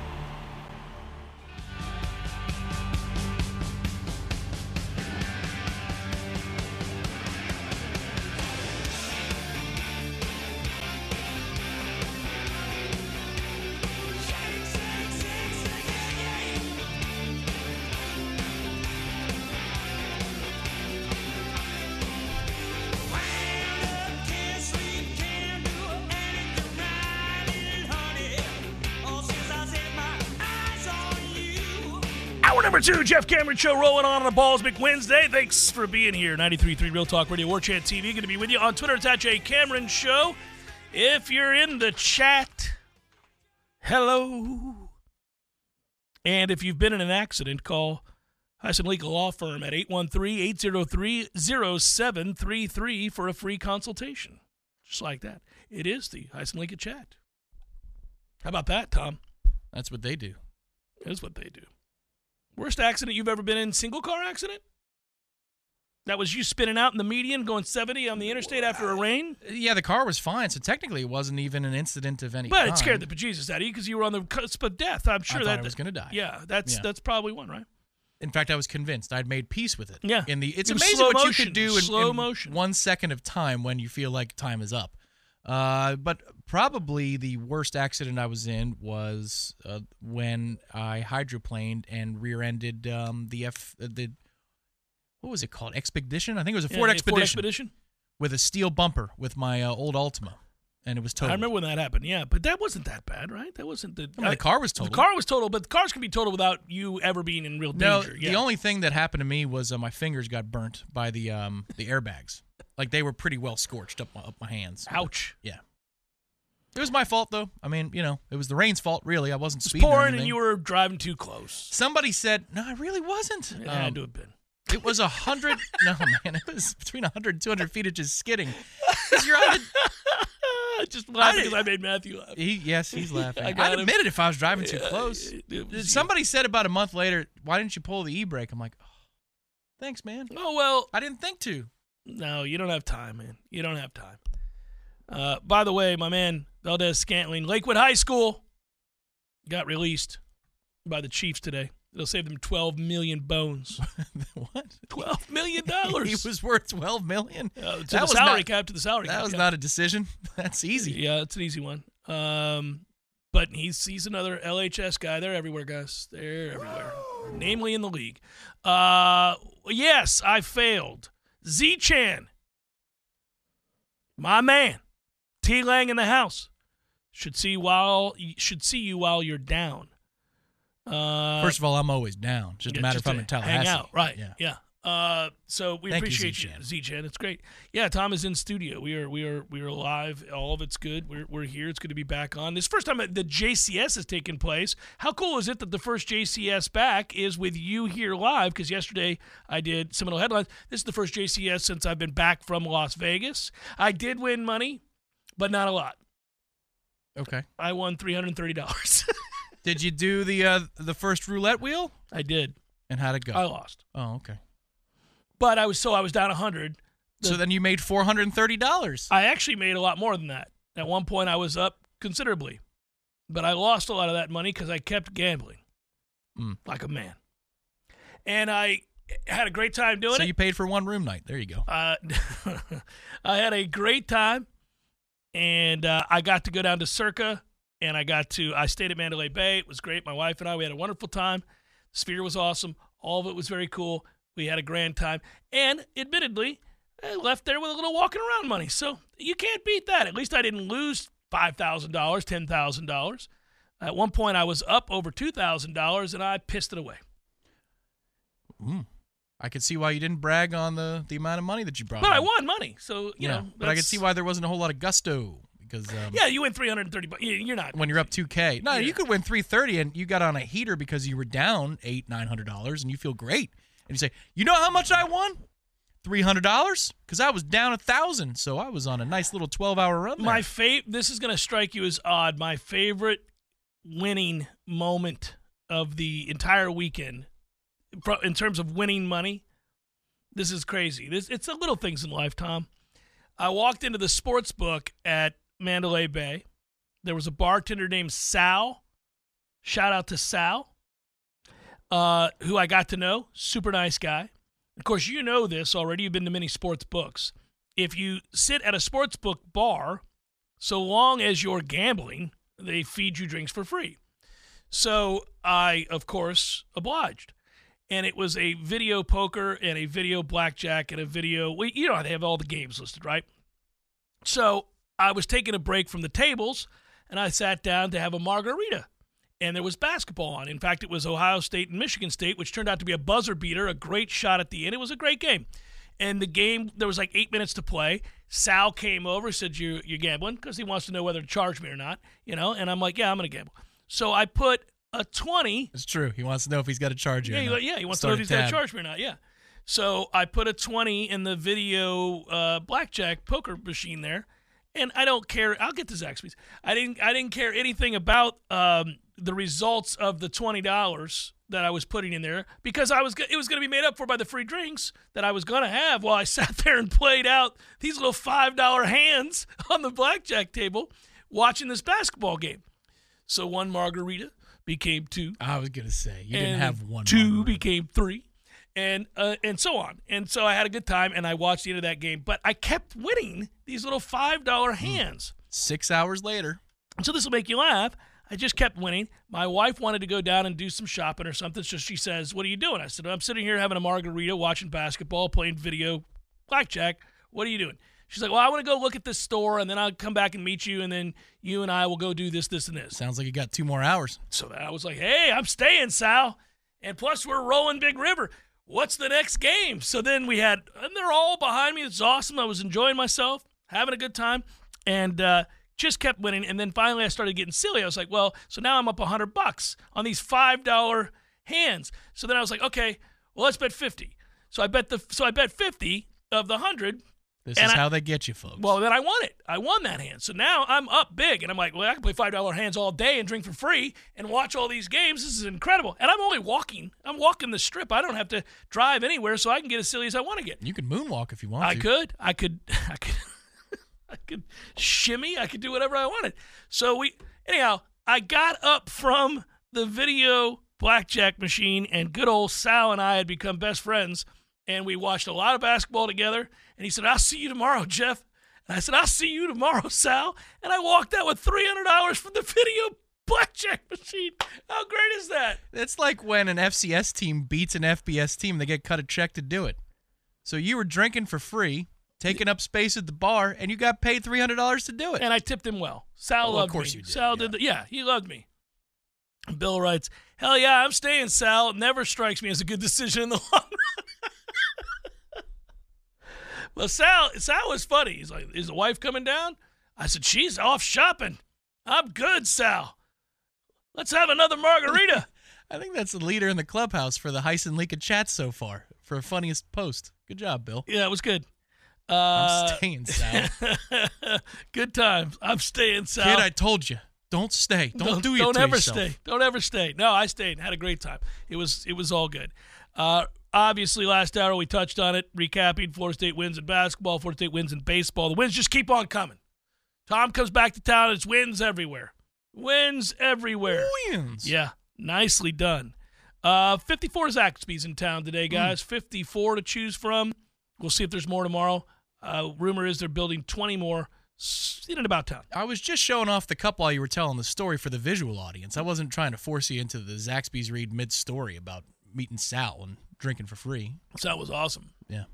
Two, Jeff Cameron Show rolling on on a Ballsmic Wednesday. Thanks for being here. 93.3 Real Talk Radio, War Chant TV. Going to be with you on Twitter. It's at J Cameron Show. If you're in the chat, hello. And if you've been in an accident, call Heisen Legal Law Firm at 813-803-0733 for a free consultation. Just like that. It is the Heisen Legal Chat. How about that, Tom? That's what they do. That's what they do. Worst accident you've ever been in? Single car accident? That was you spinning out in the median, going 70 on the interstate after a rain? Yeah, the car was fine, so technically it wasn't even an incident of any But kind. it scared the bejesus out of you because you were on the cusp of death. I'm sure thought that I was gonna die. Yeah, that's Yeah. that's probably one, right? In fact, I was convinced. I'd made peace with it. Yeah. In the it's It amazing what motion, you could do in, slow in motion. one second of time when you feel like time is up. Uh, but probably the worst accident I was in was uh, when I hydroplaned and rear-ended um, the F uh, the what was it called Expedition? I think it was a Yeah, Ford Expedition Expedition. with a steel bumper with my uh, old Altima, and it was total. I remember when that happened. Yeah, but that wasn't that bad, right? That wasn't the. I mean, the car was totaled. The car was total, but the cars can be total without you ever being in real No, danger. yeah. the only thing that happened to me was uh, my fingers got burnt by the um the airbags. Like they were pretty well scorched up my, up my hands. Ouch. Yeah. It was my fault though. I mean, you know, it was the rain's fault. Really, I wasn't It was speeding. or pouring and you were driving too close. Somebody said, "No, I really wasn't." It Um, had to have been. It was a hundred. no, man, it was between 100 and 200 feet of just skidding. you're on the- Just laughing I- because I made Matthew laugh. he, yes, he's laughing. I I'd him. admit it if I was driving too close. was- Somebody said about a month later, "Why didn't you pull the e-brake?" I'm like, oh, "Thanks, man. Oh well, I didn't think to." No, you don't have time, man. You don't have time. Uh, by the way, my man Valdes-Scantling, Lakewood High School, got released by the Chiefs today. It'll save them twelve million bones. what? Twelve million dollars. he was worth 12 million. uh, to that the was salary not- cap. To the salary That cap. was yeah. not a decision. That's easy. Yeah, it's an easy one. Um, but he's he's another LHS guy. They're everywhere, guys. They're everywhere, namely in the league. Uh, yes, I failed. Z Chan, my man, T Lang in the house should see while should see you while you're down. Uh, First of all, I'm always down. Just yeah, a matter just if I'm in Tallahassee. Hang out, right? Yeah. yeah. Uh, so we Thank appreciate you. Z-Chan. It's great. Yeah, Tom is in studio. We are, we are, we are live. All of it's good. We're, we're here. It's good to be back on. This first time the JCS has taken place. How cool is it that the first JCS back is with you here live? Because yesterday I did Seminole headlines. This is the first JCS since I've been back from Las Vegas. I did win money, but not a lot. Okay. I won three hundred thirty dollars. Did you do the uh, the first roulette wheel? I did. And how'd it go? I lost. Oh, okay. But I was so I was down a 100. so then you made four hundred and thirty dollars. I actually made a lot more than that. At one point, I was up considerably, but I lost a lot of that money because I kept gambling Mm. like a man. And I had a great time doing So it. So you paid for one room night. There you go. Uh, I had a great time, and uh, I got to go down to Circa, and I got to I stayed at Mandalay Bay. It was great. My wife and I we had a wonderful time. Sphere was awesome. All of it was very cool. We had a grand time, and admittedly, I left there with a little walking around money. So you can't beat that. At least I didn't lose five thousand dollars, ten thousand dollars. At one point, I was up over two thousand dollars, and I pissed it away. Mm. I could see why you didn't brag on the the amount of money that you brought. But I won money, so you yeah, know. but I could see why there wasn't a whole lot of gusto because um, Yeah, you win three hundred and thirty bucks. You're not. when you're up 2k no Yeah. you could win 330 and you got on a heater because you were down eight nine hundred dollars and you feel great and you say you know how much i won $300 because i was down a thousand so i was on a nice little 12 hour run there. My fav This is going to strike you as odd. My favorite winning moment of the entire weekend, in terms of winning money. This is crazy. This it's the little things in life, Tom. I walked into the sports book at Mandalay Bay. There was a bartender named Sal. Shout out to Sal, uh, who I got to know. Super nice guy. Of course, you know this already. You've been to many sports books. If you sit at a sports book bar, so long as you're gambling, they feed you drinks for free. So I, of course, obliged. And it was a video poker and a video blackjack and a video. Well, you know they have all the games listed, right? So I was taking a break from the tables and I sat down to have a margarita. And there was basketball on. In fact, it was Ohio State and Michigan State, which turned out to be a buzzer beater, a great shot at the end. It was a great game. And the game, there was like eight minutes to play. Sal came over, said, you, You're gambling because he wants to know whether to charge me or not, you know? And I'm like, Yeah, I'm going to gamble. So I put a 20 it's true he wants to know if he's got to charge you yeah, or not. yeah, he wants Start to know if he's going to charge me or not. Yeah. So I put a 20 in the video uh, blackjack poker machine there, and I don't care. I'll get to Zaxby's. I didn't. I didn't care anything about um, the results of the twenty dollars that I was putting in there because I was. It was going to be made up for by the free drinks that I was going to have while I sat there and played out these little five dollar hands on the blackjack table, watching this basketball game. So one margarita became two i was gonna say you didn't have one Two margarita. became three, and uh, and so on. And so I had a good time, and I watched the end of that game. But I kept winning these little five dollar Hmm. hands. six hours later so this will make you laugh. I just kept winning. My wife wanted to go down and do some shopping or something, so she says, "What are you doing?" I said, "I'm sitting here having a margarita, watching basketball, playing video blackjack. What are you doing?" She's like, "Well, I want to go look at this store, and then I'll come back and meet you, and then you and I will go do this, this, and this." sounds like you got two more hours So I was like, hey, I'm staying, Sal. And plus, we're rolling Big River. What's the next game? So then we had, and they're all behind me. It's awesome. I was enjoying myself, having a good time, and uh, just kept winning. And then finally, I started getting silly. I was like, well, so now I'm up 100 bucks on these $5 hands. So then I was like, okay, well, let's bet 50. So I bet the, so I bet 50 of the 100 this is I- how they get you folks well, then I won it. I won that hand. So now I'm up big, and I'm like, well, I can play five dollar hands all day and drink for free and watch all these games. This is incredible. And I'm only walking. I'm walking the strip. I don't have to drive anywhere, so I can get as silly as I want to get. you can moonwalk if you want I to could. I could. I could. I could shimmy. I could do whatever I wanted. So we, anyhow, I got up from the video blackjack machine, and good old Sal and I had become best friends, and we watched a lot of basketball together. And he said, "I'll see you tomorrow, Jeff." And I said, "I'll see you tomorrow, Sal." And I walked out with three hundred dollars from the video blackjack machine. How great is that? It's like when an FCS team beats an FBS team, they get cut a check to do it. So you were drinking for free, taking up space at the bar, and you got paid three hundred dollars to do it. and I tipped him well. Sal Oh, of loved course me. you did, Sal did. The, yeah, he loved me. And Bill writes, "Hell yeah, I'm staying, Sal. It never strikes me as a good decision in the long run." well, Sal, Sal was funny. He's like, "Is the wife coming down?" I said, "She's off shopping. I'm good, Sal. Let's have another margarita." I think that's the leader in the clubhouse for the Heisen Legal chat so far for funniest post. Good job, Bill. yeah, it was good. I'm Uh, staying, Sal. good times. I'm staying, Sal. Kid, I told you, don't stay. Don't, do it Don't ever yourself. stay. Don't ever stay. No, I stayed had a great time. It was it was all good. Uh, obviously, last hour we touched on it, recapping Florida State wins in basketball, Florida State wins in baseball. The wins just keep on coming. Tom comes back to town, it's wins everywhere. Wins everywhere. Wins. Yeah, nicely done. Uh, 54 Zaxby's in town today, guys. 54 to choose from. We'll see if there's more tomorrow. Uh, rumor is they're building 20 more in and about town. I was just showing off the cup while you were telling the story for the visual audience. I wasn't trying to force you into the Zaxby's read mid story about meeting Sal and drinking for free. So that was awesome. Yeah.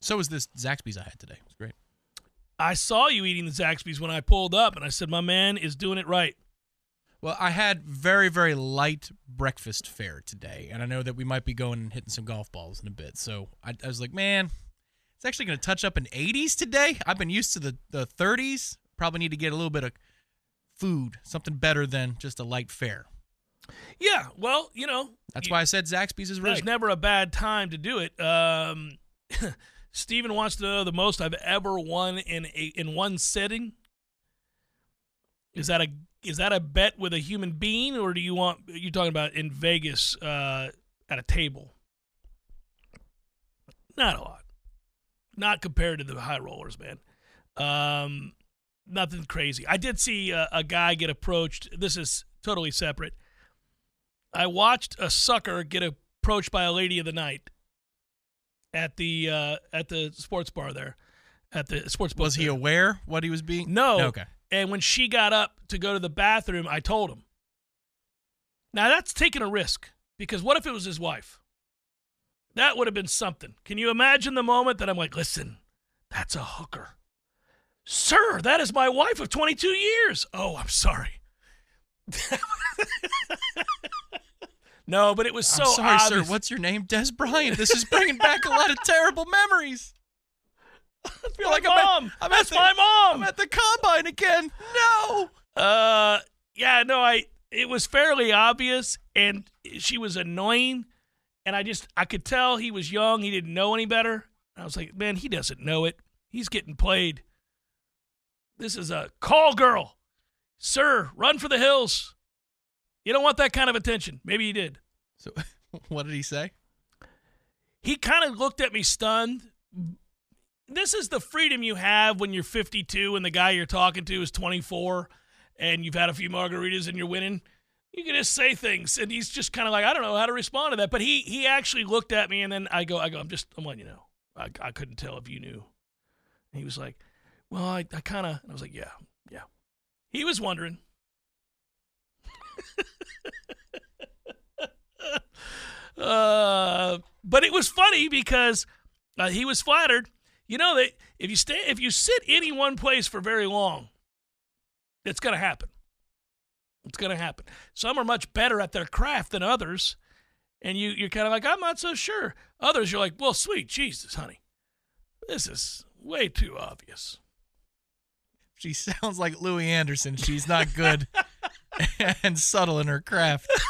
So was this Zaxby's I had today. It was great. I saw you eating the Zaxby's when I pulled up, and I said, my man is doing it right. Well, I had very, very light breakfast fare today, and I know that we might be going and hitting some golf balls in a bit. So I, I was like, man, it's actually going to touch up in 80s today. I've been used to the, the 30s. Probably need to get a little bit of food, something better than just a light fare. Yeah, well, you know. That's you- why I said Zaxby's is There's right. never a bad time to do it. Um, Steven wants to know the most I've ever won in a in one setting. Is that a is that a bet with a human being, or do you want you're talking about in Vegas uh, at a table? Not a lot, not compared to the high rollers, man. Um, nothing crazy. I did see a, a guy get approached. This is totally separate. I watched a sucker get approached by a lady of the night at the uh, at the sports bar there, at the sports. was he there. aware what he was being? No. Okay. And when she got up to go to the bathroom, I told him. Now that's taking a risk because what if it was his wife? That would have been something. Can you imagine the moment that I'm like, listen, that's a hooker. Sir, that is my wife of 22 years. Oh, I'm sorry. no, but it was so I'm sorry, obvious. sir. What's your name? Dez Bryant. This is bringing back a lot of terrible memories. I feel like like I'm at- mom. I'm That's the- my mom. I'm at the combine again. No. Uh, yeah, no, I. It was fairly obvious, and she was annoying, and I just I could tell he was young. He didn't know any better. I was like, man, he doesn't know it. He's getting played. This is a call girl, sir. Run for the hills. You don't want that kind of attention. Maybe he did. So, what did he say? He kind of looked at me stunned. This is the freedom you have when you're 52 and the guy you're talking to is 24 and you've had a few margaritas and you're winning. You can just say things, and he's just kind of like, I don't know how to respond to that. But he he actually looked at me, and then I go, I go, I'm just, I'm letting you know. I, I couldn't tell if you knew. And he was like, Well, I, I kind of. I was like, Yeah, yeah. He was wondering. uh, but it was funny because uh, he was flattered. You know that if you stay, if you sit any one place for very long, it's going to happen. It's going to happen. Some are much better at their craft than others, and you you're kind of like, I'm not so sure. Others, you're like, well, sweet Jesus, honey, this is way too obvious. She sounds like Louie Anderson. She's not good and subtle in her craft.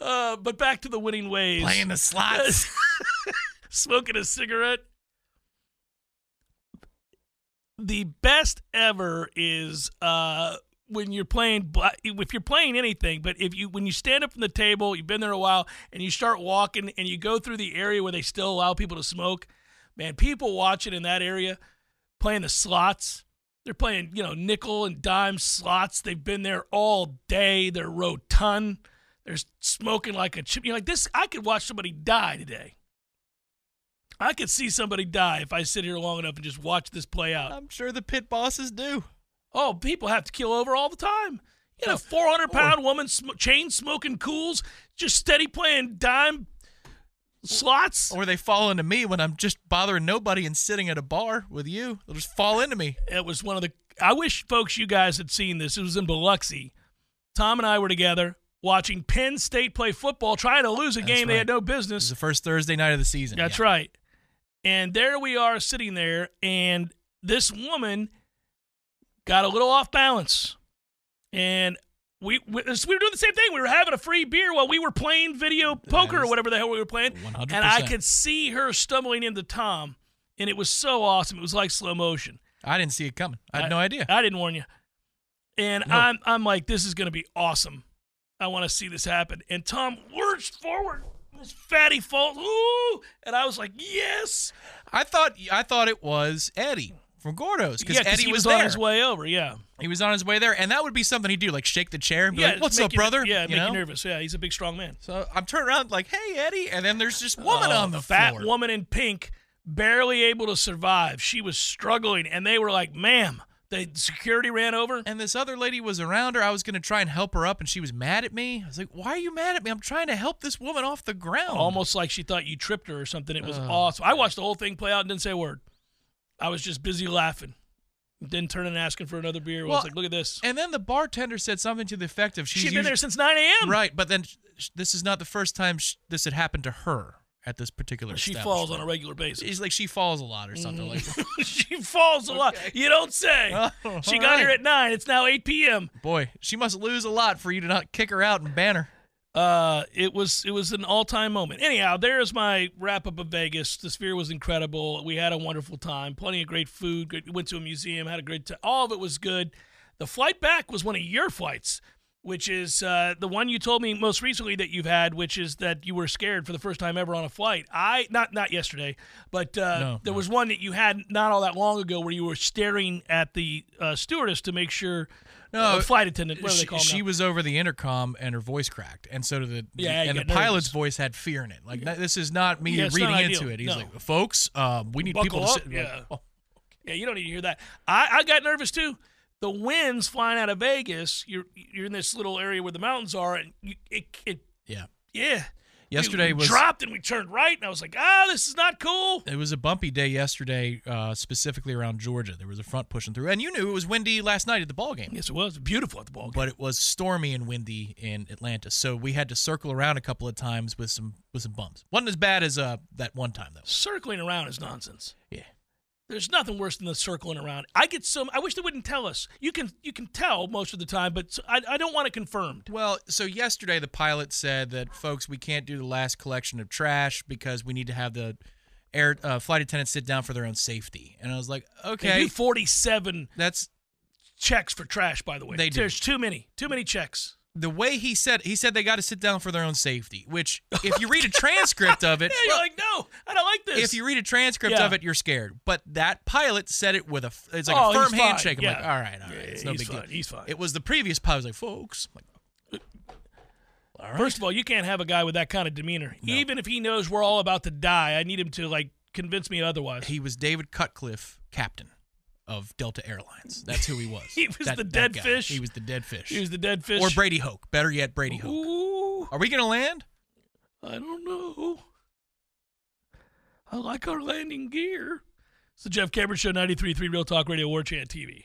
Uh, but back to the winning ways. Playing the slots. smoking a cigarette. The best ever is uh, when you're playing. If you're playing anything, but if you when you stand up from the table, you've been there a while, and you start walking, and you go through the area where they still allow people to smoke. Man, people watching in that area playing the slots. They're playing, you know, nickel and dime slots. They've been there all day. They're rotund. They're smoking like a chip. You're like this. I could watch somebody die today. I could see somebody die if I sit here long enough and just watch this play out. I'm sure the pit bosses do. Oh, people have to kill over all the time. You know, 400 pound woman sm- chain smoking Kools, just steady playing dime slots. Or they fall into me when I'm just bothering nobody and sitting at a bar with you. They'll just fall into me. It was one of the. I wish folks you guys had seen this. It was in Biloxi. Tom and I were together watching Penn State play football, trying to lose a That's game they had no It was business. the first Thursday night of the season. That's Yeah. right. And there we are sitting there, and this woman got a little off balance. And we, we, we were doing the same thing. We were having a free beer while we were playing video poker or whatever the hell we were playing. 100%. And I could see her stumbling into Tom, and it was so awesome. It was like slow motion. I didn't see it coming. I had no idea. I didn't warn you. And No. I'm I'm like, this is gonna be awesome. I want to see this happen. And Tom lurched forward, Falls, Fatty Falls, ooh, and I was like, yes. I thought I thought it was Eddie from Gordo's because Yeah, Eddie he was, there. on his way over. Yeah, He was on his way there, and that would be something he'd do, like shake the chair and be yeah. like, "What's up, you- brother?" Yeah, you make know? you nervous. Yeah, he's a big, strong man. So I'm turning around like, "Hey, Eddie," and then there's this woman Oh, on the fat floor. woman in pink, barely able to survive. She was struggling, and they were like, "Ma'am." The security ran over. and this other lady was around her. I was going to try and help her up, and she was mad at me. I was like, "Why are you mad at me? I'm trying to help this woman off the ground." almost like she thought you tripped her or something. It was Oh, awesome. I watched the whole thing play out and didn't say a word. I was just busy laughing. Didn't turn and asking for another beer. I Well, was like, look at this. And then the bartender said something to the effect of, "She's She'd been usu- there since 9 a.m. right." But then sh- this is not the first time sh- this had happened to her at this particular. She falls on a regular basis. She's like she falls a lot or something like. that. Mm. she falls a lot. You don't say. Oh, she got here right. at 9. It's now 8 p.m. Boy, she must lose a lot for you to not kick her out and ban her. Uh, it was it was an all time moment. Anyhow, there's my wrap up of Vegas. The Sphere was incredible. We had a wonderful time. Plenty of great food. Good, went to a museum. Had a great time. All of it was good. The flight back was one of your flights, which is uh, the one you told me most recently that you've had, which is that you were scared for the first time ever on a flight. I not not yesterday, but uh, No, there no. was one that you had not all that long ago where you were staring at the uh, stewardess to make sure. No, flight attendant. What do she, they call them she now? was over the intercom and her voice cracked, and so did the Yeah, and the pilot's nervous. voice had fear in it. Like this is not me Yeah, reading not into it. He's No. like, folks, um, we need Buckle people to up, sit. yeah. Oh, Yeah, you don't need to hear that. I, I got nervous too. The winds flying out of Vegas. You're you're in this little area where the mountains are, and you, it, it yeah. yeah. Yesterday we, we was dropped and we turned right, and I was like, ah, this is not cool. it was a bumpy day yesterday, uh, specifically around Georgia. There was a front pushing through, and you knew it was windy last night at the ball game. Yes, it was beautiful at the ball game. But it was stormy and windy in Atlanta, so we had to circle around a couple of times with some with some bumps. wasn't as bad as uh that one time though. Circling around is nonsense. Yeah. There's nothing worse than the circling around. I get some. I wish they wouldn't tell us. You can you can tell most of the time, but I, I don't want it confirmed. Well, so yesterday the pilot said that folks, we can't do the last collection of trash because we need to have the air uh, flight attendants sit down for their own safety. And I was like, They okay, do 47 that's checks for trash. By the way, They do. There's too many. Too many checks. The way he said. He said they got to sit down for their own safety. Which, if you read a transcript of it, Yeah, you're like, no, I don't like this. if you read a transcript Yeah. of it, you're scared. But that pilot said it with a it's like Oh, a firm handshake. I'm like, all right, all right, it's no big fine. deal. He's fine. It was the previous pilot. I was like, folks, I'm like, right. First of all, you can't have a guy with that kind of demeanor. Even if he knows we're all about to die, I need him to like convince me otherwise. he was David Cutcliffe, captain of Delta Airlines. That's who he was. He was That- the dead fish? He was the dead fish. He was the dead fish. or Brady Hoke. Better yet, Brady Hoke. Ooh, Are we gonna land? I don't know. I like our landing gear. It's the Jeff Cameron Show, 93.3 Real Talk Radio, War Chant TV.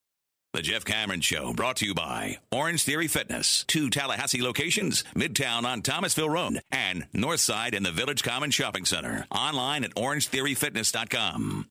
The Jeff Cameron Show brought to you by Orange Theory Fitness. Two Tallahassee locations, Midtown on Thomasville Road and Northside in the Village Common Shopping Center. Online at orangetheoryfitness.com.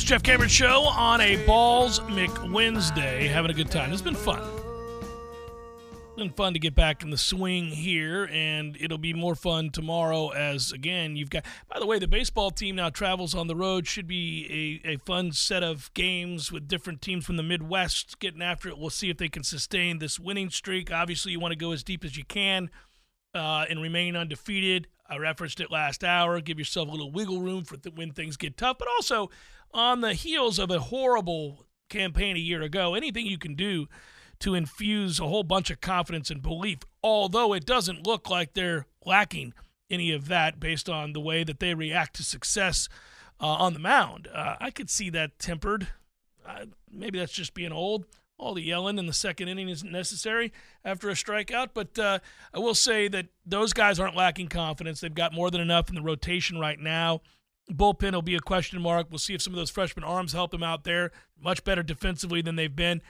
It's Jeff Cameron Show on a Balls McWednesday. Having a good time. It's been fun. It's been fun to get back in the swing here, and it'll be more fun tomorrow as, again, you've got. By the way, the baseball team now travels on the road. Should be a, a fun set of games with different teams from the Midwest getting after it. We'll see if they can sustain this winning streak. Obviously, you want to go as deep as you can uh, and remain undefeated. I referenced it last hour. Give yourself a little wiggle room for th- when things get tough, but also on the heels of a horrible campaign a year ago, anything you can do to infuse a whole bunch of confidence and belief, although it doesn't look like they're lacking any of that based on the way that they react to success uh, on the mound. Uh, I could see that tempered. Uh, maybe that's just being old. All the yelling in the second inning isn't necessary after a strikeout, but uh, I will say that those guys aren't lacking confidence. They've got more than enough in the rotation right now. Bullpen will be a question mark. We'll see if some of those freshman arms help them out there. Much better defensively than they've been.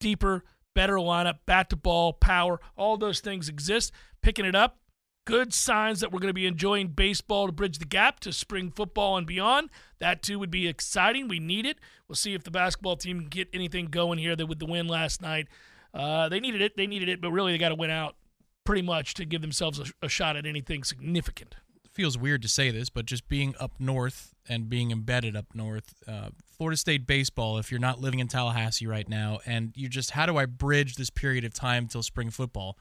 Deeper, better lineup, bat to ball, power, all those things exist. Picking it up, good signs that we're going to be enjoying baseball to bridge the gap to spring football and beyond. That too would be exciting. We need it. We'll see if the basketball team can get anything going here. That with the win last night, uh, they needed it. They needed it, but really they got to win out pretty much to give themselves a, a shot at anything significant. Feels weird to say this, but just being up north and being embedded up north, uh, Florida State baseball, if you're not living in Tallahassee right now, and you just, how do I bridge this period of time till spring football?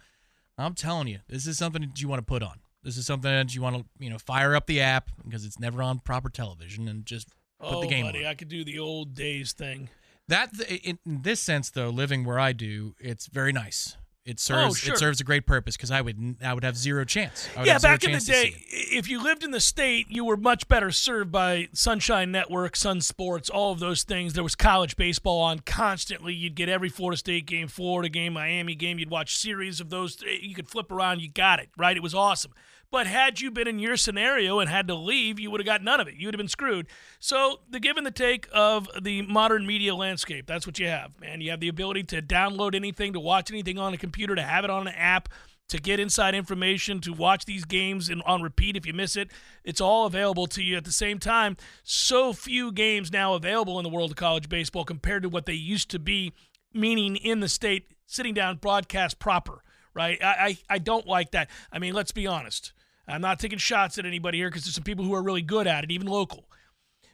I'm telling you, this is something that you want to put on. This is something that you want to, you know, fire up the app because it's never on proper television and just put oh, the game buddy, on. I could do the old days thing. That in in this sense, though, living where I do, it's very nice. It oh, serves Oh, sure. it serves a great purpose because I would I would have zero chance. I would Yeah, back in the chance to see day, if you lived in the state, you were much better served by Sunshine Network, Sun Sports, all of those things. There was college baseball on constantly. You'd get every Florida State game, Florida game, Miami game. You'd watch series of those. Eh, you could flip around. You got it, right? It was awesome. But had you been in your scenario and had to leave, you would have got none of it. You would have been screwed. So the give and the take of the modern media landscape, that's what you have, man. You have the ability to download anything, to watch anything on a computer, to have it on an app, to get inside information, to watch these games on repeat if you miss it. It's all available to you at the same time. So few games now available in the world of college baseball compared to what they used to be, meaning in the state, sitting down, broadcast proper, right? I, I, I don't like that. I mean, let's be honest. I'm not taking shots at anybody here because there's some people who are really good at it, even local.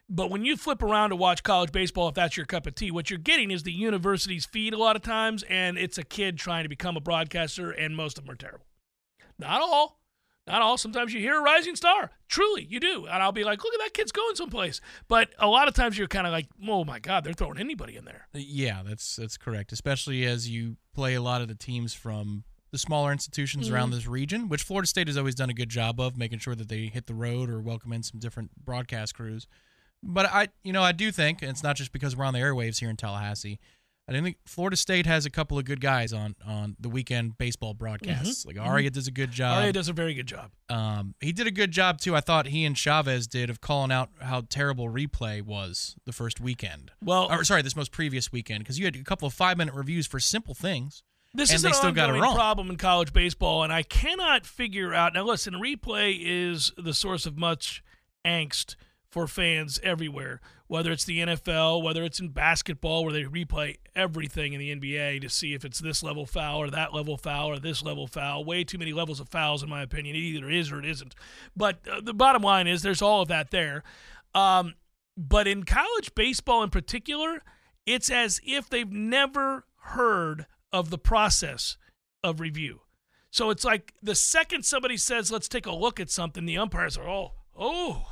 But when you flip around to watch college baseball, if that's your cup of tea, what you're getting is the university's feed a lot of times, and it's a kid trying to become a broadcaster, and most of them are terrible. Not all. Not all. Sometimes you hear a rising star. Truly, you do. And I'll be like, look at that kid's going someplace. But a lot of times you're kind of like, oh my God, they're throwing anybody in there. Yeah, that's that's correct. Especially as you play a lot of the teams from the smaller institutions around mm-hmm. this region, which Florida State has always done a good job of making sure that they hit the road or welcome in some different broadcast crews. But I, you know, I do think and it's not just because we're on the airwaves here in Tallahassee. I think Florida State has a couple of good guys on on the weekend baseball broadcasts. Mm-hmm. Like mm-hmm. Aria does a good job. Aria does a very good job. Um, he did a good job too. I thought he and Chavez did of calling out how terrible replay was the first weekend. Well- or sorry, this most previous weekend because you had a couple of five minute reviews for simple things. This and is an still ongoing problem in college baseball, and I cannot figure out. Now, listen, replay is the source of much angst for fans everywhere. Whether it's the NFL, whether it's in basketball, where they replay everything in the NBA to see if it's this level foul or that level foul or this level foul. Way too many levels of fouls, in my opinion. It either is or it isn't. But uh, the bottom line is, there's all of that there. Um, but in college baseball in particular, it's as if they've never heard of the process of review. So it's like the second somebody says, let's take a look at something, the umpires are, oh, oh,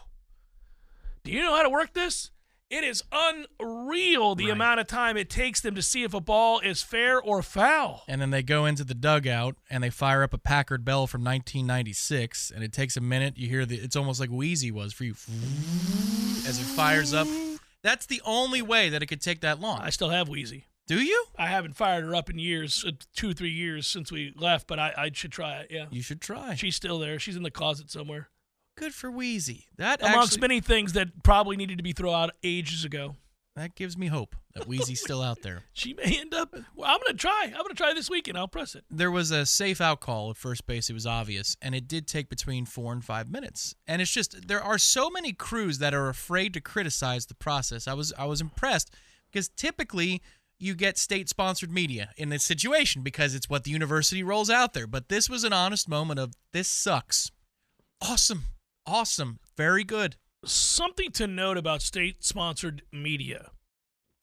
do you know how to work this? It is unreal the amount of time it takes them to see if a ball is fair or foul. And then they go into the dugout and they fire up a Packard Bell from 1996, and it takes a minute. You hear the it's almost like Wheezy was for you as it fires up. That's the only way that it could take that long. I still have Wheezy. Do you? I haven't fired her up in years, uh, two or three years since we left, but I, I should try it. Yeah, You should try. she's still there. She's in the closet somewhere, Good for Wheezy. That amongst actually, many things that probably needed to be thrown out ages ago. that gives me hope that Wheezy's still out there. She may end up. Well, I'm gonna try. I'm gonna try this weekend. I'll press it. There was a safe out call at first base. It was obvious, and it did take between four and five minutes. And it's just there are so many crews that are afraid to criticize the process. I was I was impressed because typically you get state-sponsored media in this situation because it's what the university rolls out there. But this was an honest moment of this sucks. Awesome, awesome, very good. Something to note about state-sponsored media,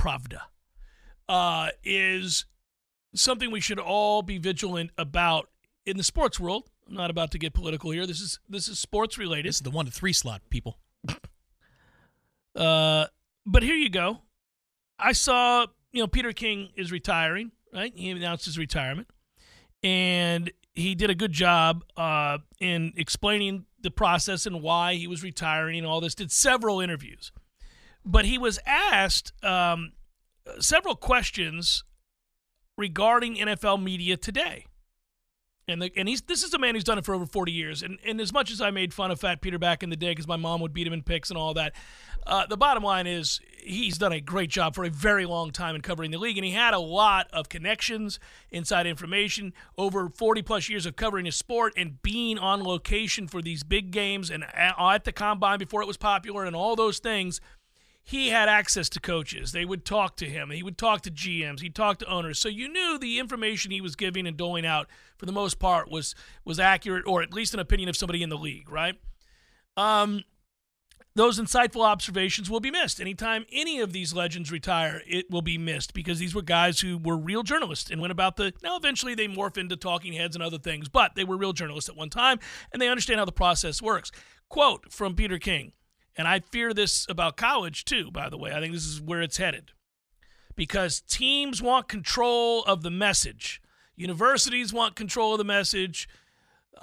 Pravda, uh, is something we should all be vigilant about in the sports world. I'm not about to get political here. This is this is sports related. This is the one to three slot people. Uh, but here you go. I saw, you know, Peter King is retiring, right? He announced his retirement. And he did a good job uh, in explaining the process and why he was retiring and all this, did several interviews. But he was asked um, several questions regarding NFL media today. And, the, and he's this is a man who's done it for over 40 years. And, and as much as I made fun of Fat Peter back in the day because my mom would beat him in picks and all that, uh, the bottom line is he's done a great job for a very long time in covering the league. And he had a lot of connections, inside information, over 40 plus years of covering his sport and being on location for these big games and at, at the combine before it was popular and all those things he had access to coaches. They would talk to him. He would talk to GMs. He'd talk to owners. So you knew the information he was giving and doling out, for the most part, was was accurate, or at least an opinion of somebody in the league, right? Um, those insightful observations will be missed. Anytime any of these legends retire, it will be missed because these were guys who were real journalists and went about the. Now, eventually, they morph into talking heads and other things, but they were real journalists at one time, and they understand how the process works. Quote from Peter King. And I fear this about college too, by the way. I think this is where it's headed. Because teams want control of the message. Universities want control of the message.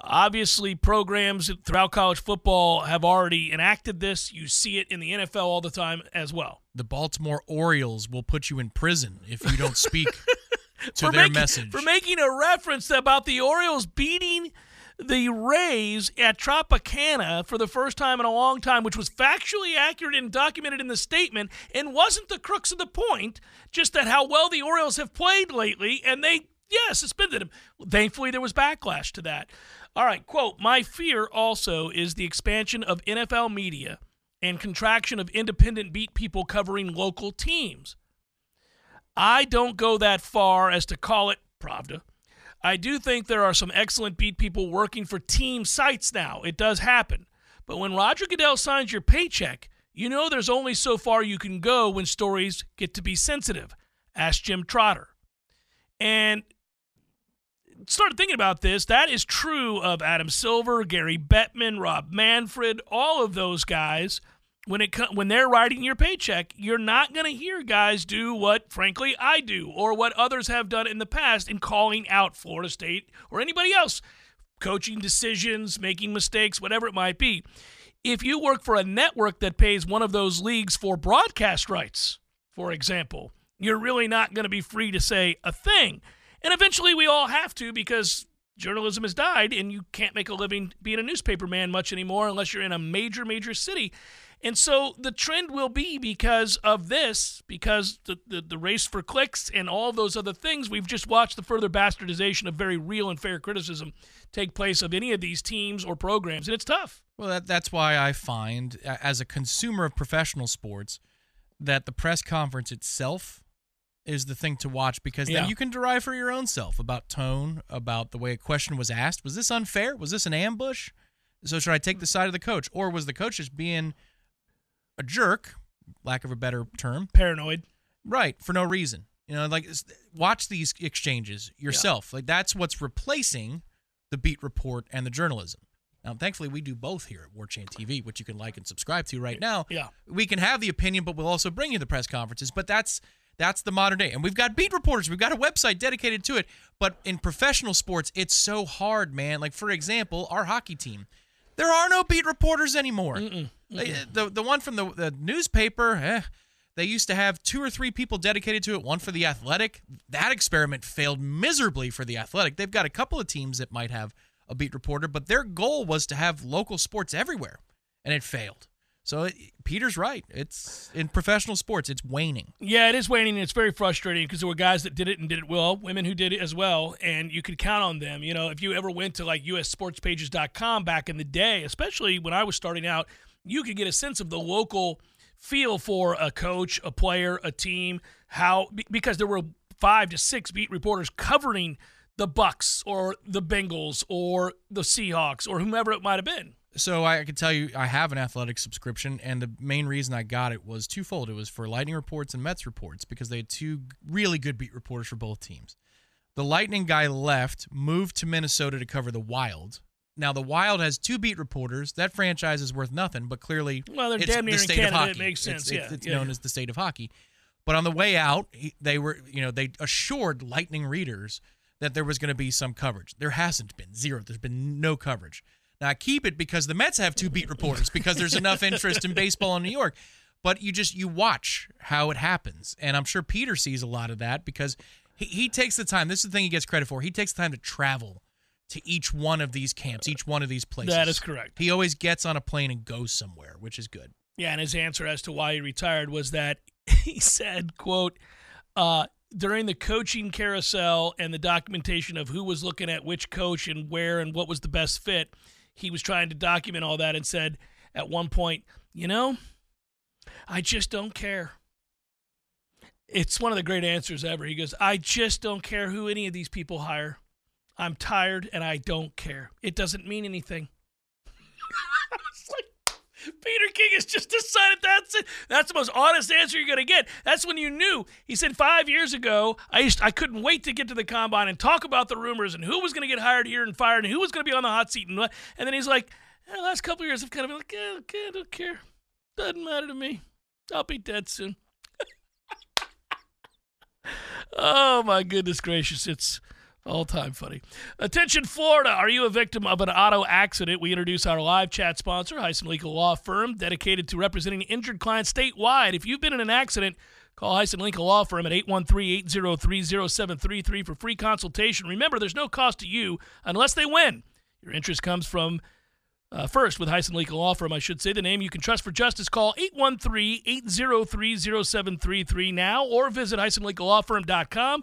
Obviously, programs throughout college football have already enacted this. You see it in the NFL all the time as well. The Baltimore Orioles will put you in prison if you don't speak to their making, message. For making a reference about the Orioles beating the Rays at Tropicana for the first time in a long time, which was factually accurate and documented in the statement, and wasn't the crux of the point, just that how well the Orioles have played lately, and they, yeah, suspended him. Thankfully, there was backlash to that. All right, quote, my fear also is the expansion of NFL media and contraction of independent beat people covering local teams. I don't go that far as to call it Pravda. I do think there are some excellent beat people working for team sites now. It does happen. But when Roger Goodell signs your paycheck, you know there's only so far you can go when stories get to be sensitive. Ask Jim Trotter. And started thinking about this. That is true of Adam Silver, Gary Bettman, Rob Manfred, all of those guys. When it when they're writing your paycheck, you're not going to hear guys do what, frankly, I do or what others have done in the past in calling out Florida State or anybody else, coaching decisions, making mistakes, whatever it might be. If you work for a network that pays one of those leagues for broadcast rights, for example, you're really not going to be free to say a thing. And eventually we all have to because journalism has died and you can't make a living being a newspaper man much anymore unless you're in a major, major city. And so the trend will be because of this, because the, the, the race for clicks and all those other things, we've just watched the further bastardization of very real and fair criticism take place of any of these teams or programs. And it's tough. Well, that, that's why I find, as a consumer of professional sports, that the press conference itself is the thing to watch because Yeah. then you can derive for your own self about tone, about the way a question was asked. Was this unfair? Was this an ambush? So should I take hmm. the side of the coach, or was the coach just being a jerk, lack of a better term, Paranoid. right, for no reason? You know, like watch these exchanges yourself. Like that's what's replacing the beat report and the journalism. Now, thankfully, we do both here at War Chant TV, which you can like and subscribe to right now. Yeah. we can have the opinion, but we'll also bring you the press conferences. But that's that's the modern day, and we've got beat reporters. We've got a website dedicated to it. But in professional sports, it's so hard, man. Like for example, our hockey team, there are no beat reporters anymore. Like, The the one from the, the newspaper, eh, They used to have two or three people dedicated to it, one for the athletic. That experiment failed miserably for the athletic. They've got a couple of teams that might have a beat reporter, but their goal was to have local sports everywhere, and it failed. So it, Peter's right. It's in professional sports, it's waning. Yeah, it is waning, and it's very frustrating because there were guys that did it and did it well, women who did it as well, and you could count on them. You know, if you ever went to like ussportspages.com back in the day, especially when I was starting out, you could get a sense of the local feel for a coach, a player, a team, how because there were five to six beat reporters covering the Bucks or the Bengals or the Seahawks or whomever it might have been. So I can tell you, I have an athletic subscription, and the main reason I got it was twofold. It was for Lightning reports and Mets reports because they had two really good beat reporters for both teams. The Lightning guy left, moved to Minnesota to cover the Wild. Now the Wild has two beat reporters. That franchise is worth nothing, but clearly, well, they're damn near the in state Canada. of hockey. It makes sense. It's, yeah, it's, it's yeah, known yeah. as the state of hockey. But on the way out, they were, you know, they assured Lightning readers that there was going to be some coverage. There hasn't been zero. There's been no coverage. Now I keep it because the Mets have two beat reporters because there's enough interest in baseball in New York. But you just you watch how it happens, and I'm sure Peter sees a lot of that because he, he takes the time. This is the thing he gets credit for. He takes the time to travel to each one of these camps, each one of these places. That is correct. He always gets on a plane and goes somewhere, which is good. Yeah, and his answer as to why he retired was that he said, "quote uh, During the coaching carousel and the documentation of who was looking at which coach and where and what was the best fit, he was trying to document all that and said at one point, you know, I just don't care." It's one of the great answers ever. He goes, "I just don't care who any of these people hire. I'm tired and I don't care. It doesn't mean anything." Peter King has just decided that's it. That's the most honest answer you're going to get. That's when you knew. He said five years ago, I used, I couldn't wait to get to the combine and talk about the rumors and who was going to get hired here and fired and who was going to be on the hot seat and what. And then he's like, "Eh, the last couple years, I've kind of been like, eh, okay, I don't care. Doesn't matter to me. I'll be dead soon. oh my goodness gracious! It's all time funny. Attention, Florida. Are you a victim of an auto accident? We introduce our live chat sponsor, Heisen Legal Law Firm, dedicated to representing injured clients statewide. If you've been in an accident, call Heisen Legal Law Firm at 813-803-0733 for free consultation. Remember, there's no cost to you unless they win. Your interest comes from uh, first, with Heisen Legal Law Firm, I should say, the name you can trust for justice. Call 813-803-0733 now or visit HeisenLegalLawFirm.com.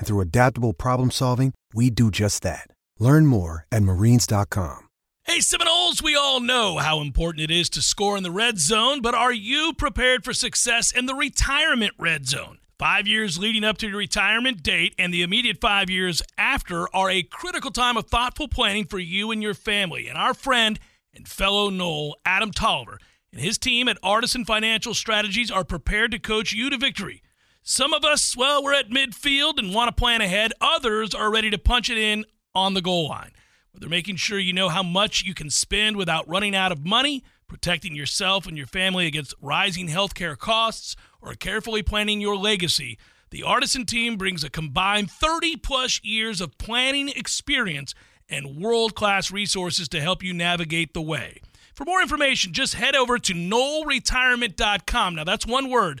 And through adaptable problem solving, we do just that. Learn more at marines.com. Hey, Seminoles, we all know how important it is to score in the red zone, but are you prepared for success in the retirement red zone? Five years leading up to your retirement date and the immediate five years after are a critical time of thoughtful planning for you and your family. And our friend and fellow Nole, Adam Tolliver, and his team at Artisan Financial Strategies are prepared to coach you to victory. Some of us, well, we're at midfield and want to plan ahead. Others are ready to punch it in on the goal line. Whether making sure you know how much you can spend without running out of money, protecting yourself and your family against rising healthcare costs, or carefully planning your legacy, the Artisan team brings a combined 30 plus years of planning experience and world class resources to help you navigate the way. For more information, just head over to noleretirement.com. Now, that's one word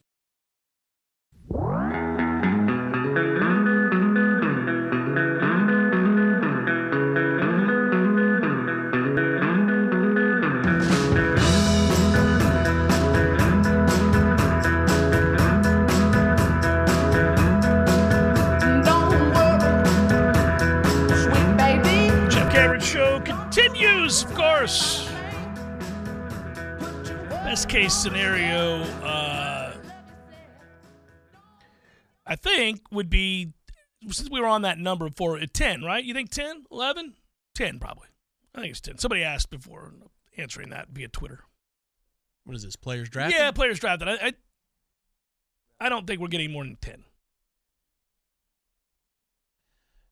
I think, would be since we were on that number before, at 10, right? You think 10, 11? 10, probably. I think it's 10. Somebody asked before answering that via Twitter. What is this? Players drafted? Yeah, players drafted. I, I, I don't think we're getting more than 10.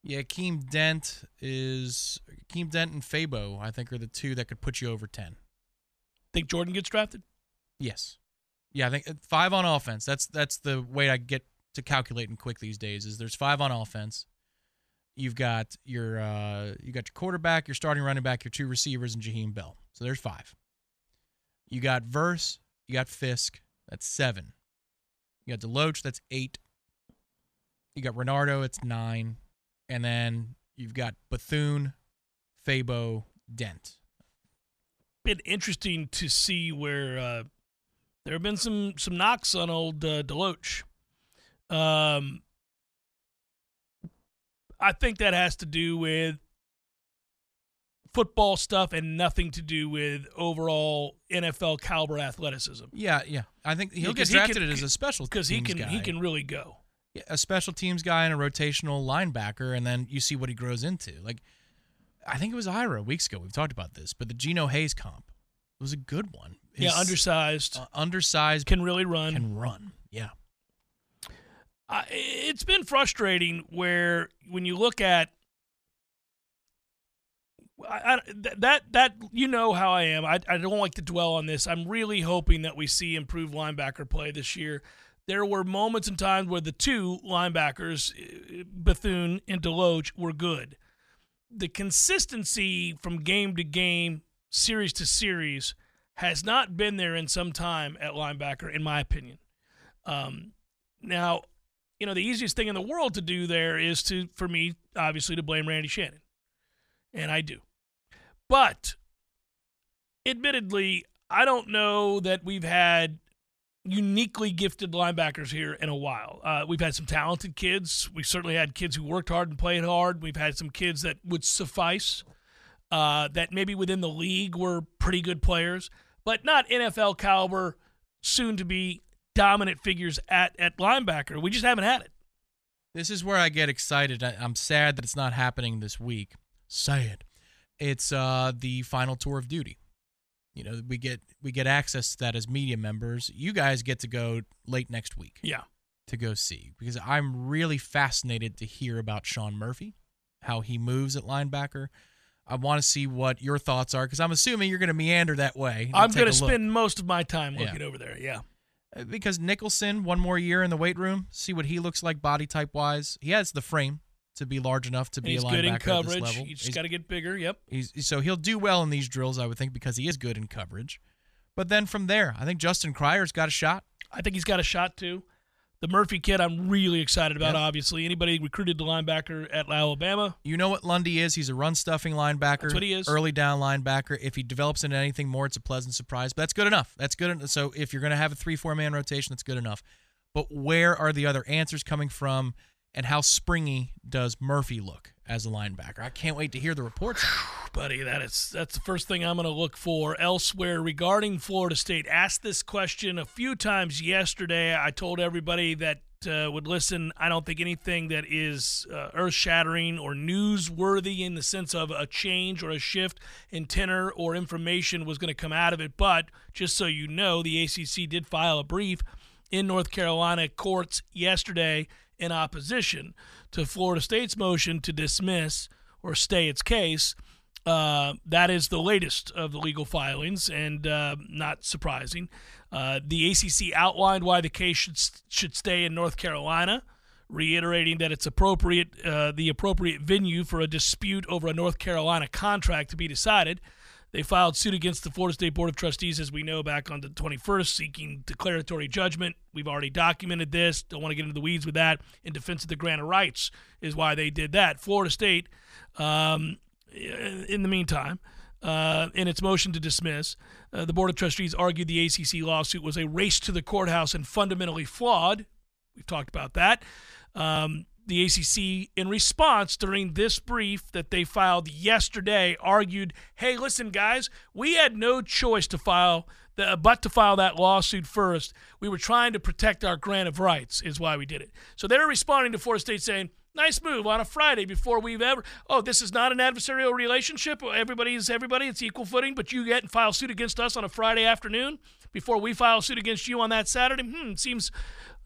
Yeah, Keem Dent is Keem Dent and Fabo. I think are the two that could put you over ten. Think Jordan gets drafted? Yes. Yeah, I think uh, five on offense. That's that's the way I get to calculating quick these days. Is there's five on offense. You've got your uh, you got your quarterback, your starting running back, your two receivers, and Jaheim Bell. So there's five. You got Verse, you got Fiske. That's seven. You got Deloach. That's eight. You got Renardo. It's nine, and then you've got Bethune, Fabo, Dent. Been interesting to see where uh, there have been some some knocks on old uh, Deloach. Um, I think that has to do with football stuff and nothing to do with overall NFL caliber athleticism. Yeah, yeah. I think he'll Because get he drafted can- as a special because he can he guy. can really go. Yeah, a special teams guy and a rotational linebacker, and then you see what he grows into. Like, I think it was Ira weeks ago. We've talked about this, but the Geno Hayes comp was a good one. yeah, undersized, uh, undersized, can really run. can run. Yeah, I it's been frustrating where when you look at I, I, that that you know how I am. I, I don't like to dwell on this. I'm really hoping that we see improved linebacker play this year. There were moments and times where the two linebackers, uh, Bethune and Deloach, were good. The consistency from game to game, series to series, has not been there in some time at linebacker, in my opinion. Um, now, you know, the easiest thing in the world to do there is to, for me, obviously, to blame Randy Shannon. And I do. But admittedly, I don't know that we've had uniquely gifted linebackers here in a while. Uh, we've had some talented kids. We certainly had kids who worked hard and played hard. We've had some kids that would suffice, uh, that maybe within the league were pretty good players, but not NFL caliber, soon to be dominant figures at, at linebacker. We just haven't had it. this is where I get excited. I, I'm sad that it's not happening this week. Sad. It's uh, the final tour of duty. You know, we get we get access to that as media members. You guys get to go late next week. Yeah. to go see because I'm really fascinated to hear about Shawn Murphy, how he moves at linebacker. I want to see what your thoughts are because I'm assuming you're going to meander that way. I'm going to spend most of my time Yeah. looking over there. Yeah. Uh, because Nichelson one more year in the weight room, see what he looks like body type wise. He has the frame to be large enough to be he's a linebacker good in at coverage. this level. You just He's- got to get bigger. Yep. He's so he'll do well in these drills, I would think, because he is good in coverage. But then from there, I think Justin Cryer's got a shot. I think he's got a shot too. The Murphy kid, I'm really excited about. Yep. Obviously, anybody recruited the linebacker at Alabama, You know what Lundy is? He's a run stuffing linebacker. That's what he is. Early down linebacker. If he develops into anything more, it's a pleasant surprise. But that's good enough. That's good. en- So if you're going to have a three, four man rotation, that's good enough. But where are the other answers coming from? And how springy does Murphy look as a linebacker? I can't wait to hear the reports. buddy. That is that's the first thing I'm going to look for elsewhere regarding Florida State. Asked this question a few times yesterday. I told everybody that uh, would listen. I don't think anything that is uh, earth-shattering or newsworthy in the sense of a change or a shift in tenor or information was going to come out of it. But just so you know, the ACC did file a brief in North Carolina courts yesterday in opposition to Florida State's motion to dismiss or stay its case. Uh, that is the latest of the legal filings, and uh, not surprising. Uh, the ACC outlined why the case should should stay in North Carolina, reiterating that it's appropriate uh, the appropriate venue for a dispute over a North Carolina contract to be decided. They filed suit against the Florida State Board of Trustees, as we know, back on the 21st, seeking declaratory judgment. We've already documented this. Don't want to get into the weeds with that. In defense of the grant of rights is why they did that. Florida State, um, in the meantime, uh, in its motion to dismiss, uh, the Board of Trustees argued the ACC lawsuit was a race to the courthouse and fundamentally flawed. We've talked about that. Um, the ACC, in response during this brief that they filed yesterday, argued, hey, listen, guys, we had no choice to file the, but to file that lawsuit first. We were trying to protect our grant of rights, is why we did it. So they're responding to Florida State saying, Nice move on a Friday before we've ever. Oh, this is not an adversarial relationship. Everybody's everybody. It's equal footing. But you get and file suit against us on a Friday afternoon before we file suit against you on that Saturday. Hmm, seems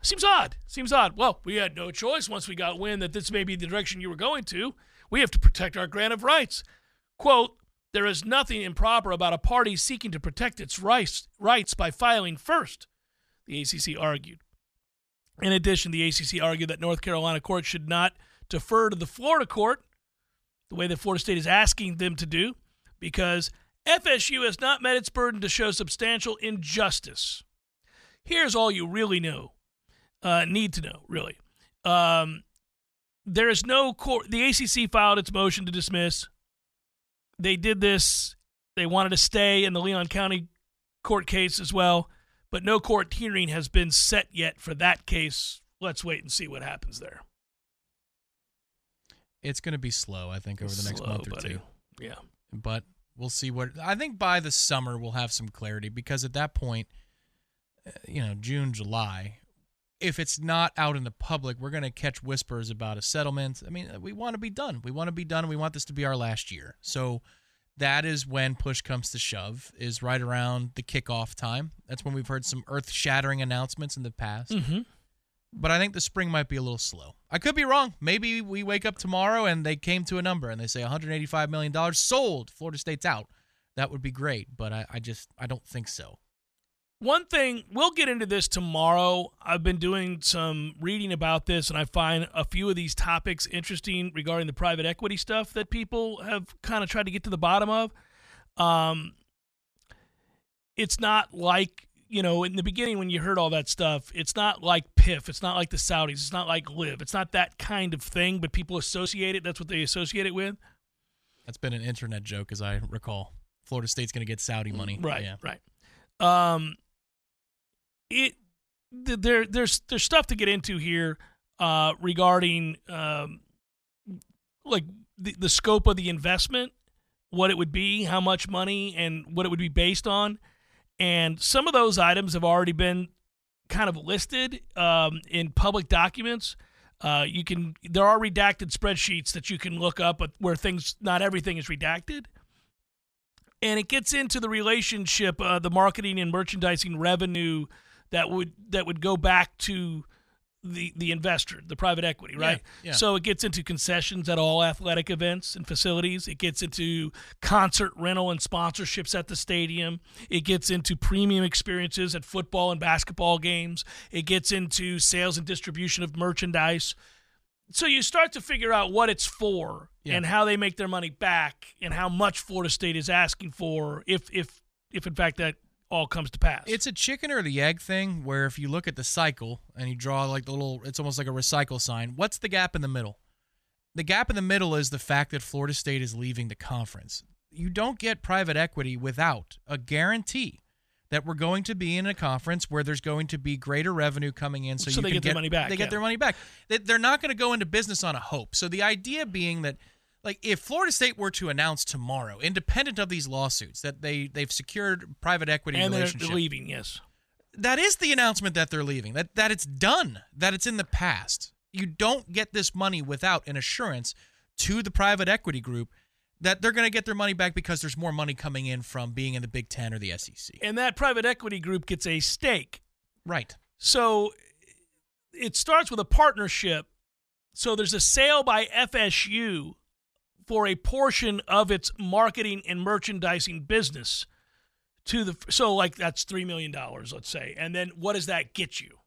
seems odd. Seems odd. Well, we had no choice once we got wind that this may be the direction you were going to. We have to protect our grant of rights. Quote. There is nothing improper about a party seeking to protect its rights, rights by filing first, the ACC argued. In addition, the ACC argued that North Carolina court should not defer to the Florida court the way that Florida State is asking them to do because FSU has not met its burden to show substantial injustice. Here's all you really know, uh, need to know, really. Um, there is no court. The ACC filed its motion to dismiss. They did this. They wanted to stay in the Leon County court case as well but no court hearing has been set yet for that case. Let's wait and see what happens there. It's going to be slow, I think, over the next Slow, month or buddy. two. Yeah. But we'll see what. I think by the summer we'll have some clarity because at that point, uh, you know, June, July, if it's not out in the public, we're going to catch whispers about a settlement. I mean, we want to be done. We want to be done. We want this to be our last year. So that is when push comes to shove, is right around the kickoff time. That's when we've heard some earth shattering announcements in the past. Mm-hmm. But I think the spring might be a little slow. I could be wrong. Maybe we wake up tomorrow and they came to a number and they say $185 million sold. Florida State's out. That would be great. But I, I just, I don't think so. One thing, we'll get into this tomorrow. I've been doing some reading about this, and I find a few of these topics interesting regarding the private equity stuff that people have kind of tried to get to the bottom of. Um, it's not like, you know, in the beginning when you heard all that stuff, it's not like PIF. It's not like the Saudis. It's not like LIV. It's not that kind of thing, but people associate it. That's what they associate it with. That's been an internet joke, as I recall. Florida State's going to get Saudi money. Right, Yeah. right. Um, it there there's there's stuff to get into here uh, regarding um, like the, the scope of the investment, what it would be, how much money, and what it would be based on. And some of those items have already been kind of listed um, in public documents. Uh, you can there are redacted spreadsheets that you can look up, but where things not everything is redacted and it gets into the relationship, uh, the marketing and merchandising revenue that would that would go back to the the investor, the private equity, right? Yeah, yeah. So it gets into concessions at all athletic events and facilities. It gets into concert rental and sponsorships at the stadium. It gets into premium experiences at football and basketball games. It gets into sales and distribution of merchandise. So you start to figure out what it's for Yeah. and how they make their money back and how much Florida State is asking for if if if in fact that all comes to pass. It's a chicken or the egg thing where if you look at the cycle and you draw like the little, it's almost like a recycle sign. What's the gap in the middle? The gap in the middle is the fact that Florida State is leaving the conference. You don't get private equity without a guarantee that we're going to be in a conference where there's going to be greater revenue coming in, so, So you they can get their money back, They get their money back. They're not going to go into business on a hope. So the idea being that like if Florida State were to announce tomorrow, independent of these lawsuits, that they they've secured private equity and they're, relationship, they're leaving, yes. that is the announcement that they're leaving. That that it's done. That it's in the past. You don't get this money without an assurance to the private equity group that they're going to get their money back because there's more money coming in from being in the Big 10 or the SEC. And that private equity group gets a stake. Right. So it starts with a partnership. So there's a sale by FSU for a portion of its marketing and merchandising business to the so like that's 3 million dollars let's say. And then what does that get you?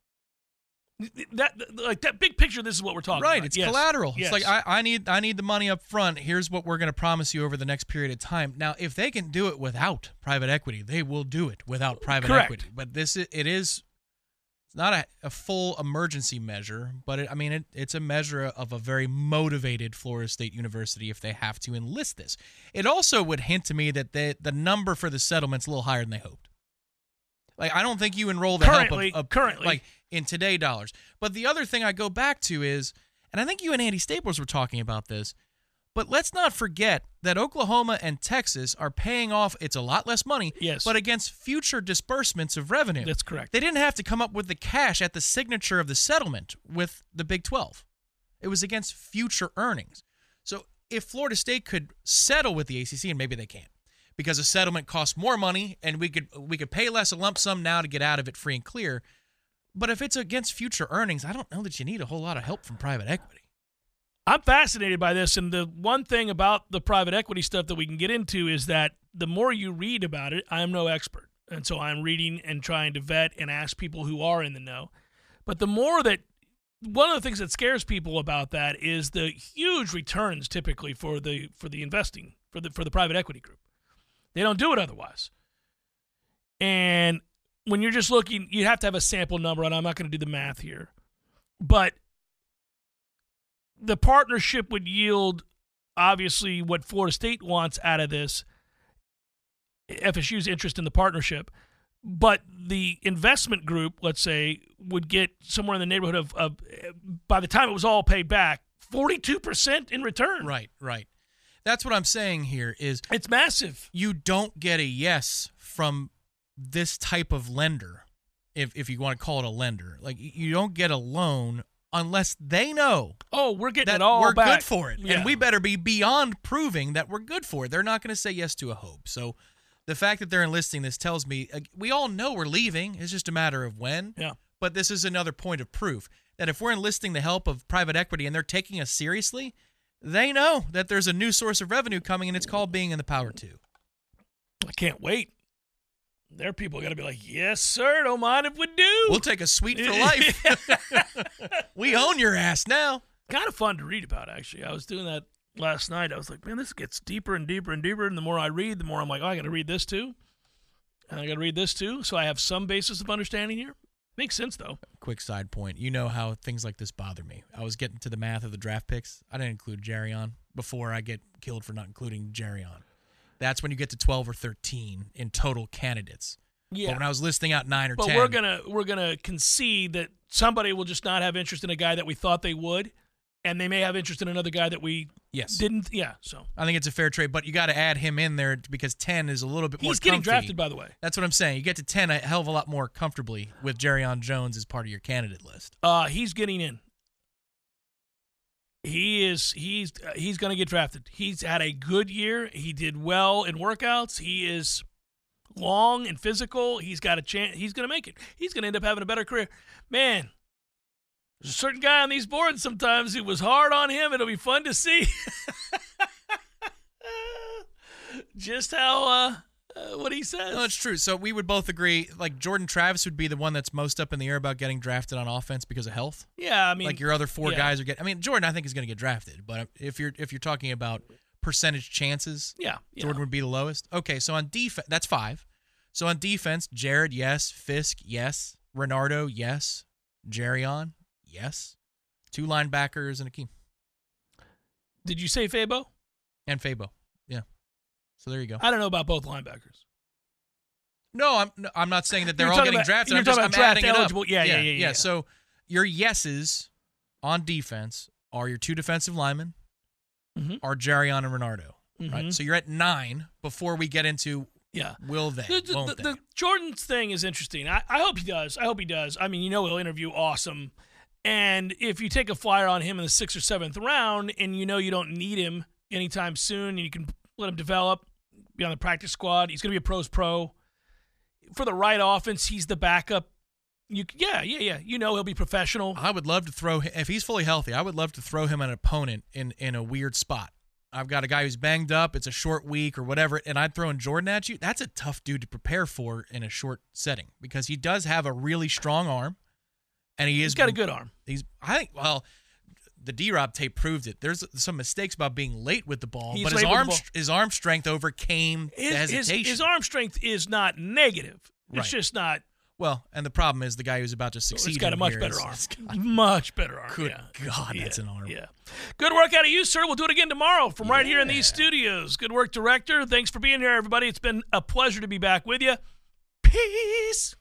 That like that big picture this is what we're talking Right, about. Right it's Yes. collateral. Yes. It's like I, I need I need the money up front. Here's what we're going to promise you over the next period of time. Now, if they can do it without private equity, they will do it without private Correct. equity. But this i- it's not a, a full emergency measure, but it, I mean it, it's a measure of a very motivated Florida State University if they have to enlist this. It also would hint to me that the the number for the settlement's a little higher than they hoped. Like I don't think you enroll the Currently- help of, of currently. like in today dollars. But the other thing I go back to is, and I think you and Andy Staples were talking about this. But let's not forget that Oklahoma and Texas are paying off. It's a lot less money, Yes. but against future disbursements of revenue. That's correct. They didn't have to come up with the cash at the signature of the settlement with the Big 12. It was against future earnings. So if Florida State could settle with the ACC, and maybe they can't, because a settlement costs more money, and we could we could pay less a lump sum now to get out of it free and clear. But if it's against future earnings, I don't know that you need a whole lot of help from private equity. I'm fascinated by this, and the one thing about the private equity stuff that we can get into is that the more you read about it, I'm no expert, and so I'm reading and trying to vet and ask people who are in the know. But the more that one of the things that scares people about that is the huge returns typically for the for the investing for the for the private equity group. They don't do it otherwise. And when you're just looking, you have to have a sample number, and I'm not going to do the math here, but the partnership would yield obviously what Florida State wants out of this FSU's interest in the partnership but the investment group let's say would get somewhere in the neighborhood of, of by the time it was all paid back 42% in return Right, right. That's what I'm saying here is it's massive you don't get a yes from this type of lender if if you want to call it a lender. Like you don't get a loan unless they know oh we're getting that it all we're back good for it. Yeah. And we better be beyond proving that we're good for it. They're not going to say yes to a hope. So the fact that they're enlisting this tells me uh, we all know we're leaving. It's just a matter of when. Yeah. But this is another point of proof that if we're enlisting the help of private equity and they're taking us seriously, they know that there's a new source of revenue coming and it's called being in the power two. I can't wait their people got to be like yes sir don't mind if we do We'll take a suite for life. we own your ass now. kind of fun to read about actually i was doing that last night i was like man this gets deeper and deeper and deeper and the more i read the more i'm like oh i gotta read this too and i gotta read this too so i have some basis of understanding here makes sense though Quick side point. You know how things like this bother me. I was getting to the math of the draft picks. I didn't include Jarrian before I get killed for not including Jarrian. That's when you get to 12 or 13 in total candidates. yeah But when I was listing out 9 or but 10. we're gonna we're gonna concede that somebody will just not have interest in a guy that we thought they would and they may have interest in another guy that we Yes. didn't yeah so I think it's a fair trade, but you got to add him in there because 10 is a little bit more he's getting comfy. drafted by the way That's what I'm saying. You get to 10 a hell of a lot more comfortably with Jarrian Jones as part of your candidate list. Uh, he's getting in. He is he's uh, he's going to get drafted. He's had a good year. He did well in workouts. He is long and physical. He's got a chance. He's going to make it. He's going to end up having a better career. Man, there's a certain guy on these boards sometimes it was hard on him. It'll be fun to see just how uh, uh, what he says. No, it's true. So we would both agree like Jordan Travis would be the one that's most up in the air about getting drafted on offense because of health. yeah, I mean, like your other four yeah. guys are getting. I mean, Jordan, I think is going to get drafted, but if you're if you're talking about percentage chances, Yeah. Jordan would be the lowest. Okay, so on defense, that's five. So on defense, Jared, yes. Fiske, yes. Renardo, yes. Jarrian, yes. Two linebackers and Akeem Did you say Fabo? and Fabo. So there you go. I don't know about both linebackers. No, I'm no, I'm not saying that they're all getting about- drafted. you're I'm just talking I'm draft adding it up. eligible. Yeah, yeah, yeah, yeah. So your yeses on defense are your two defensive linemen, Mhm. are Jarrian and Renardo. Mhm. Right. So you're at nine before we get into Yeah. will they, The, the, won't the, they? the Jordan's thing is interesting. I, I hope he does. I hope he does. I mean, you know, he'll interview awesome. And if you take a flyer on him in the sixth or seventh round and you know you don't need him anytime soon and you can let him develop, be on the practice squad, he's going to be a pro's pro. For the right offense, he's the backup. You, yeah, yeah, yeah. You know he'll be professional. I would love to throw him if he's fully healthy. I would love to throw him an opponent in in a weird spot. I've got a guy who's banged up. It's a short week or whatever, and I'd throw in Jordan at you. That's a tough dude to prepare for in a short setting because he does have a really strong arm, and he is He's got a good arm. He's I think well, the D Rob tape proved it. There's some mistakes about being late with the ball, He's but his late with the arm ball. his arm strength overcame His, the his, hesitation. his arm strength is not negative. It's Right. just not. well, and the problem is the guy who's about to succeed. He's got a much better arm. got- Much better arm. Good yeah. God, Yeah, that's an arm. Yeah. Good work out of you, sir. We'll do it again tomorrow from right here in these studios. Good work, director. Thanks for being here, everybody. It's been a pleasure to be back with you. Peace.